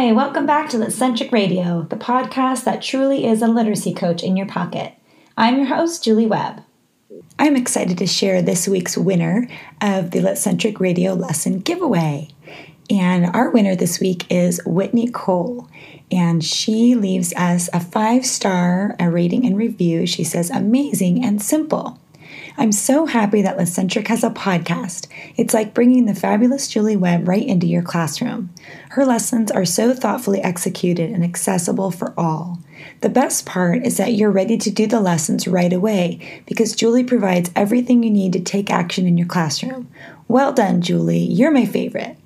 Hi, welcome back to Litcentric Radio, the podcast that truly is a literacy coach in your pocket. I'm your host, Julie Webb. I'm excited to share this week's winner of the Litcentric Radio lesson giveaway. And our winner this week is Whitney Cole. And she leaves us a five star a rating and review. She says, amazing and simple. I'm so happy that Litcentric has a podcast. It's like bringing the fabulous Julie Webb right into your classroom. Her lessons are so thoughtfully executed and accessible for all. The best part is that you're ready to do the lessons right away because Julie provides everything you need to take action in your classroom. Well done, Julie. You're my favorite.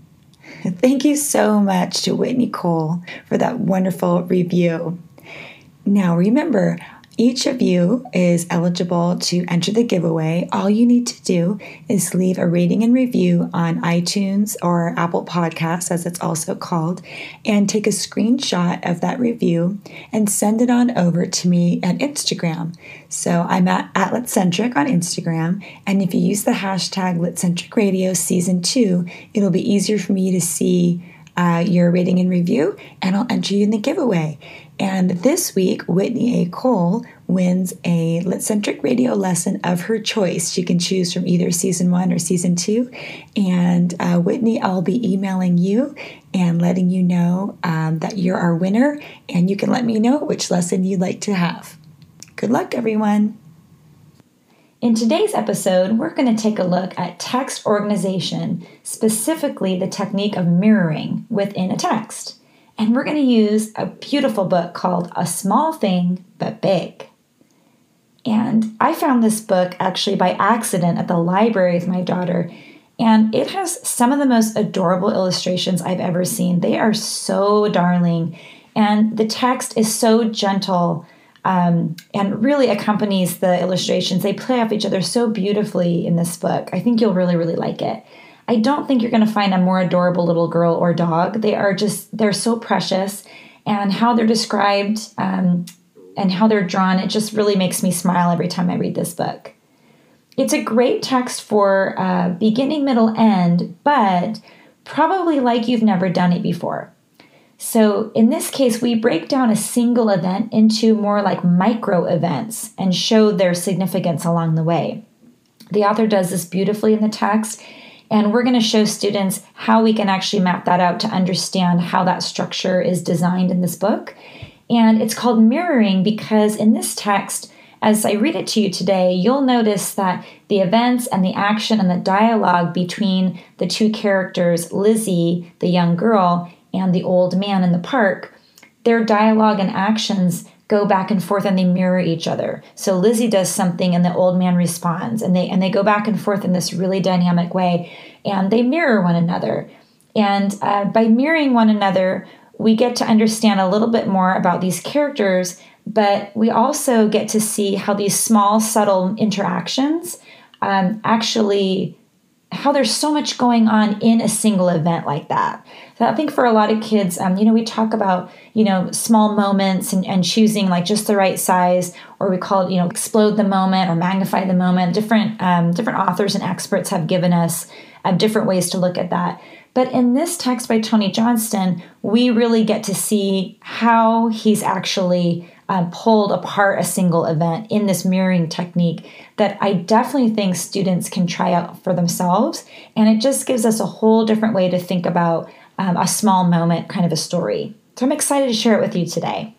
Thank you so much to Whitney Cole for that wonderful review. Now, remember, each of you is eligible to enter the giveaway. All you need to do is leave a rating and review on iTunes or Apple Podcasts, as it's also called, and take a screenshot of that review and send it on over to me at Instagram. So I'm at, at Litcentric on Instagram, and if you use the hashtag Litcentric Radio Season 2, it'll be easier for me to see uh, your rating and review, and I'll enter you in the giveaway. And this week, Whitney A. Cole wins a Litcentric radio lesson of her choice. She can choose from either season one or season two. And uh, Whitney, I'll be emailing you and letting you know um, that you're our winner, and you can let me know which lesson you'd like to have. Good luck, everyone. In today's episode, we're going to take a look at text organization, specifically the technique of mirroring within a text. And we're going to use a beautiful book called A Small Thing But Big. And I found this book actually by accident at the library with my daughter. And it has some of the most adorable illustrations I've ever seen. They are so darling. And the text is so gentle um, and really accompanies the illustrations. They play off each other so beautifully in this book. I think you'll really, really like it. I don't think you're going to find a more adorable little girl or dog. They are just, they're so precious. And how they're described um, and how they're drawn, it just really makes me smile every time I read this book. It's a great text for uh, beginning, middle, end, but probably like you've never done it before. So, in this case, we break down a single event into more like micro events and show their significance along the way. The author does this beautifully in the text, and we're going to show students how we can actually map that out to understand how that structure is designed in this book. And it's called mirroring because in this text, as I read it to you today, you'll notice that the events and the action and the dialogue between the two characters, Lizzie, the young girl, and the old man in the park, their dialogue and actions go back and forth and they mirror each other. So Lizzie does something and the old man responds and they and they go back and forth in this really dynamic way and they mirror one another. And uh, by mirroring one another, we get to understand a little bit more about these characters, but we also get to see how these small, subtle interactions um, actually how there's so much going on in a single event like that. So I think for a lot of kids, um, you know, we talk about, you know, small moments and, and choosing like just the right size, or we call it, you know, explode the moment or magnify the moment. Different um, different authors and experts have given us um, different ways to look at that. But in this text by Tony Johnston, we really get to see how he's actually um, pulled apart a single event in this mirroring technique that I definitely think students can try out for themselves. And it just gives us a whole different way to think about um, a small moment kind of a story. So I'm excited to share it with you today.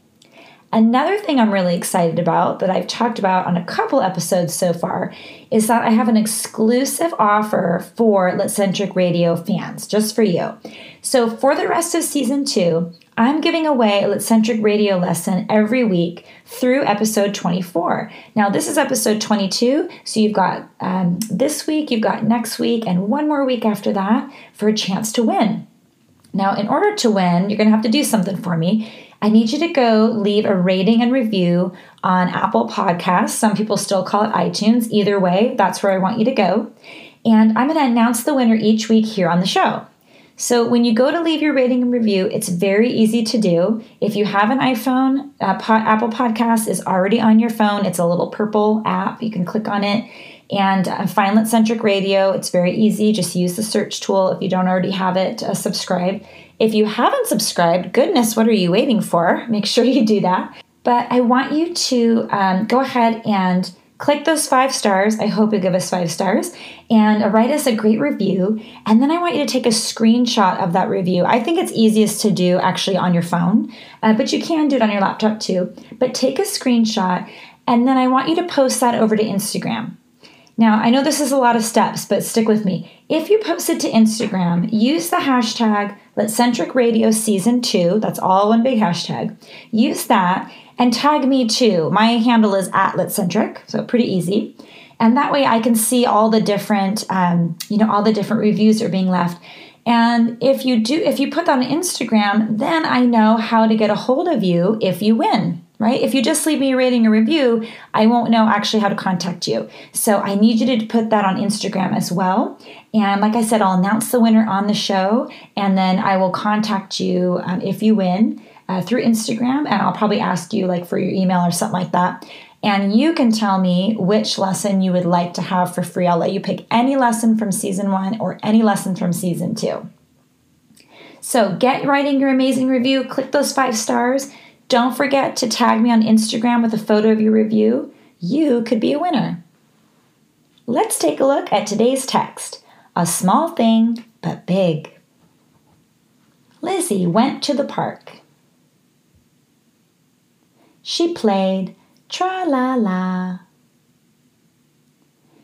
Another thing I'm really excited about that I've talked about on a couple episodes so far is that I have an exclusive offer for Litcentric Radio fans, just for you. So, for the rest of season two, I'm giving away a Litcentric Radio lesson every week through episode 24. Now, this is episode 22, so you've got um, this week, you've got next week, and one more week after that for a chance to win. Now, in order to win, you're going to have to do something for me. I need you to go leave a rating and review on Apple Podcasts. Some people still call it iTunes. Either way, that's where I want you to go. And I'm going to announce the winner each week here on the show. So when you go to leave your rating and review, it's very easy to do. If you have an iPhone, uh, Apple Podcast is already on your phone. It's a little purple app. You can click on it And uh, find Litcentric Radio. It's very easy. Just use the search tool if you don't already have it uh, subscribed. If you haven't subscribed, goodness, what are you waiting for? Make sure you do that. But I want you to um, go ahead and click those five stars. I hope you give us five stars and write us a great review. And then I want you to take a screenshot of that review. I think it's easiest to do actually on your phone, uh, but you can do it on your laptop too. But take a screenshot and then I want you to post that over to Instagram. Now, I know this is a lot of steps, but stick with me. If you post it to Instagram, use the hashtag Litcentric Radio Season 2. That's all one big hashtag. Use that and tag me too. My handle is at Litcentric, so pretty easy. And that way I can see all the different, um, you know, all the different reviews that are being left. And if you do, if you put that on Instagram, then I know how to get a hold of you if you win, right? If you just leave me a rating or review, I won't know actually how to contact you. So I need you to put that on Instagram as well. And like I said, I'll announce the winner on the show, and then I will contact you um, if you win uh, through Instagram, and I'll probably ask you like for your email or something like that. And you can tell me which lesson you would like to have for free. I'll let you pick any lesson from season one or any lesson from season two. So get writing your amazing review, click those five stars. Don't forget to tag me on Instagram with a photo of your review. You could be a winner. Let's take a look at today's text a small thing, but big. Lizzie went to the park. She played tra la la.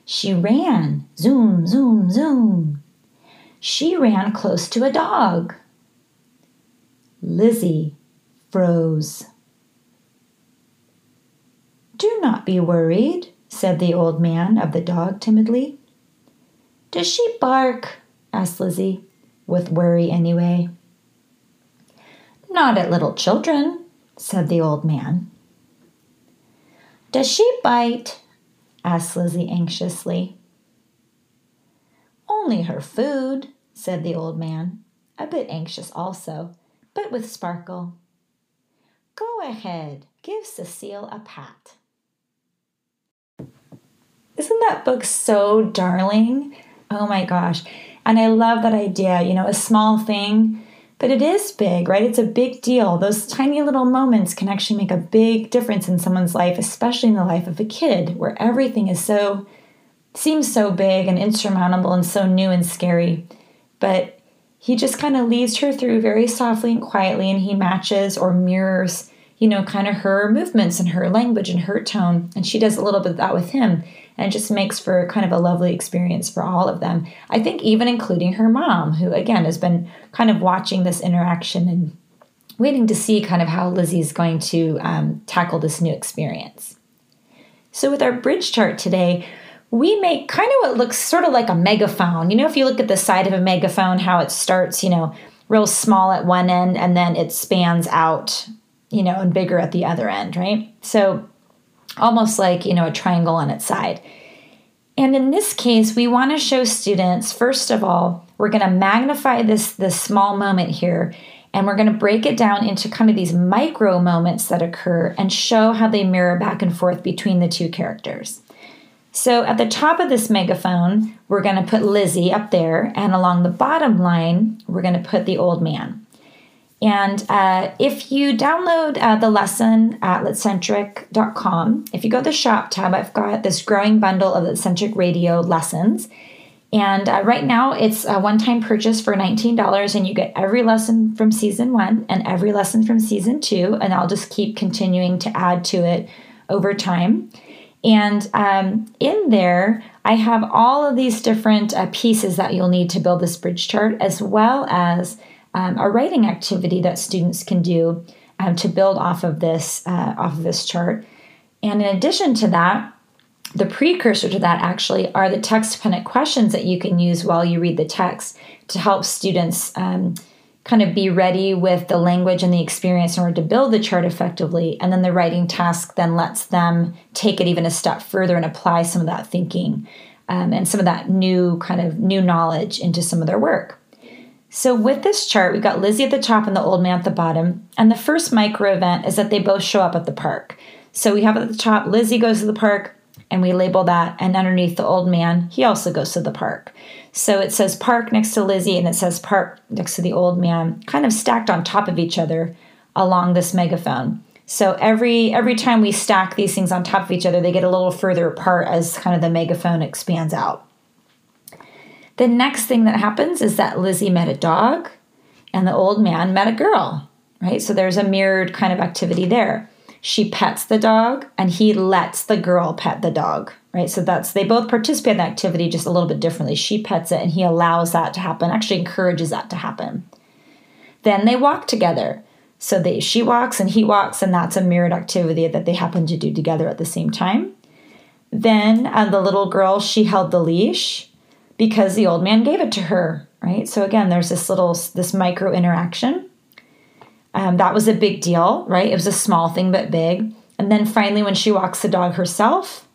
She ran zoom, zoom, zoom. She ran close to a dog. Lizzie froze. Do not be worried, said the old man of the dog timidly. Does she bark? asked Lizzie, with worry anyway. Not at little children, said the old man. Does she bite? asked Lizzie anxiously. Only her food, said the old man, a bit anxious also, but with sparkle. Go ahead, give Cecile a pat. Isn't that book so darling? Oh my gosh. And I love that idea, you know, a small thing but it is big, right? It's a big deal. Those tiny little moments can actually make a big difference in someone's life, especially in the life of a kid, where everything is so seems so big and insurmountable and so new and scary. But he just kind of leads her through very softly and quietly, and he matches or mirrors, you know, kind of her movements and her language and her tone. And she does a little bit of that with him and just makes for kind of a lovely experience for all of them. I think even including her mom, who again has been kind of watching this interaction and waiting to see kind of how Lizzie's going to um, tackle this new experience. So with our bridge chart today, we make kind of what looks sort of like a megaphone. You know, if you look at the side of a megaphone, how it starts, you know, real small at one end and then it spans out, you know, and bigger at the other end, right? So almost like, you know, a triangle on its side. And in this case, we want to show students, first of all, we're going to magnify this, this small moment here and we're going to break it down into kind of these micro moments that occur and show how they mirror back and forth between the two characters. So at the top of this megaphone, we're going to put Lizzie up there, and along the bottom line, we're going to put the old man. And uh, if you download uh, the lesson at litcentric.com, if you go to the shop tab, I've got this growing bundle of Litcentric radio lessons. And uh, right now, it's a one time purchase for $19, and you get every lesson from season one and every lesson from season two. And I'll just keep continuing to add to it over time. And um, in there, I have all of these different uh, pieces that you'll need to build this bridge chart, as well as um, a writing activity that students can do um, to build off of this uh, off of this chart. And in addition to that, the precursor to that actually are the text dependent questions that you can use while you read the text to help students um, kind of be ready with the language and the experience in order to build the chart effectively. And then the writing task then lets them take it even a step further and apply some of that thinking um, and some of that new kind of new knowledge into some of their work. So with this chart, we've got Lizzie at the top and the old man at the bottom. And the first micro event is that they both show up at the park. So we have at the top, Lizzie goes to the park, and we label that. And underneath the old man, he also goes to the park. So it says park next to Lizzie and it says park next to the old man, kind of stacked on top of each other along this megaphone. So every every time we stack these things on top of each other, they get a little further apart as kind of the megaphone expands out. The next thing that happens is that Lizzie met a dog and the old man met a girl, right? So there's a mirrored kind of activity there. She pets the dog and he lets the girl pet the dog, right? So that's they both participate in the activity just a little bit differently. She pets it and he allows that to happen, actually encourages that to happen. Then they walk together. So they she walks and he walks, and that's a mirrored activity that they happen to do together at the same time. Then uh, the little girl, she held the leash because the old man gave it to her, right? So again, there's this little this micro interaction. Um, that was a big deal, right? It was a small thing but big. And then finally, when she walks the dog herself,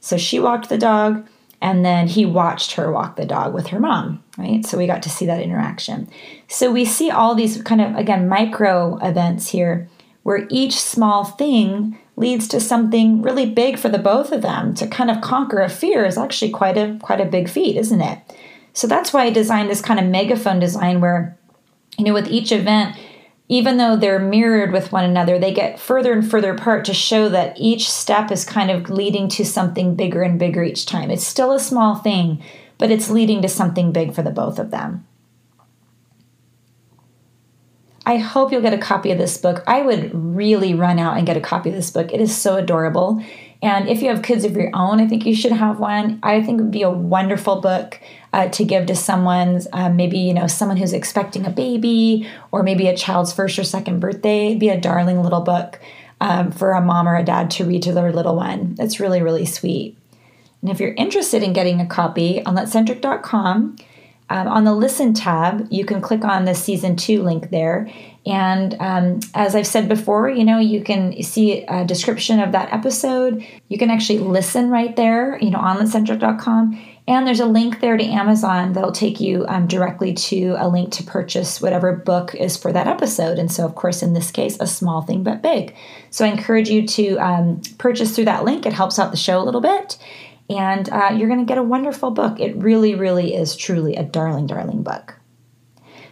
so she walked the dog, and then he watched her walk the dog with her mom, right? So we got to see that interaction. So we see all these kind of, again, micro events here where each small thing leads to something really big for the both of them. To kind of conquer a fear is actually quite a quite a big feat, isn't it? So that's why I designed this kind of megaphone design where, you know, with each event, even though they're mirrored with one another, they get further and further apart to show that each step is kind of leading to something bigger and bigger each time. It's still a small thing, but it's leading to something big for the both of them. I hope you'll get a copy of this book. I would really run out and get a copy of this book. It is so adorable. And if you have kids of your own, I think you should have one. I think it would be a wonderful book uh, to give to someone's, uh, maybe, you know, someone who's expecting a baby or maybe a child's first or second birthday. It'd be a darling little book um, for a mom or a dad to read to their little one. It's really, really sweet. And if you're interested in getting a copy on litcentric.com, um, on the listen tab, you can click on the season two link there. And um, as I've said before, you know, you can see a description of that episode. You can actually listen right there, you know, on. And there's a link there to Amazon that'll take you um, directly to a link to purchase whatever book is for that episode. And so, of course, in this case, a small thing but big. So I encourage you to um, purchase through that link. It helps out the show a little bit and uh, you're going to get a wonderful book. It really, really is truly a darling, darling book.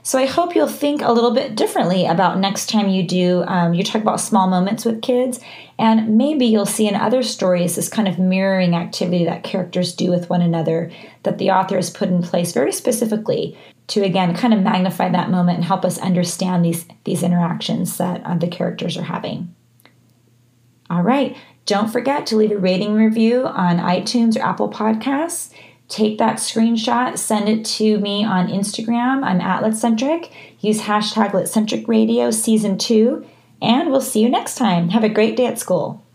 So I hope you'll think a little bit differently about next time you do. Um, you talk about small moments with kids, and maybe you'll see in other stories this kind of mirroring activity that characters do with one another that the author has put in place very specifically to again kind of magnify that moment and help us understand these these interactions that uh, the characters are having. All right, don't forget to leave a rating review on iTunes or Apple Podcasts. Take that screenshot, send it to me on Instagram. I'm at Litcentric. Use hashtag Litcentric Radio Season 2, and we'll see you next time. Have a great day at school.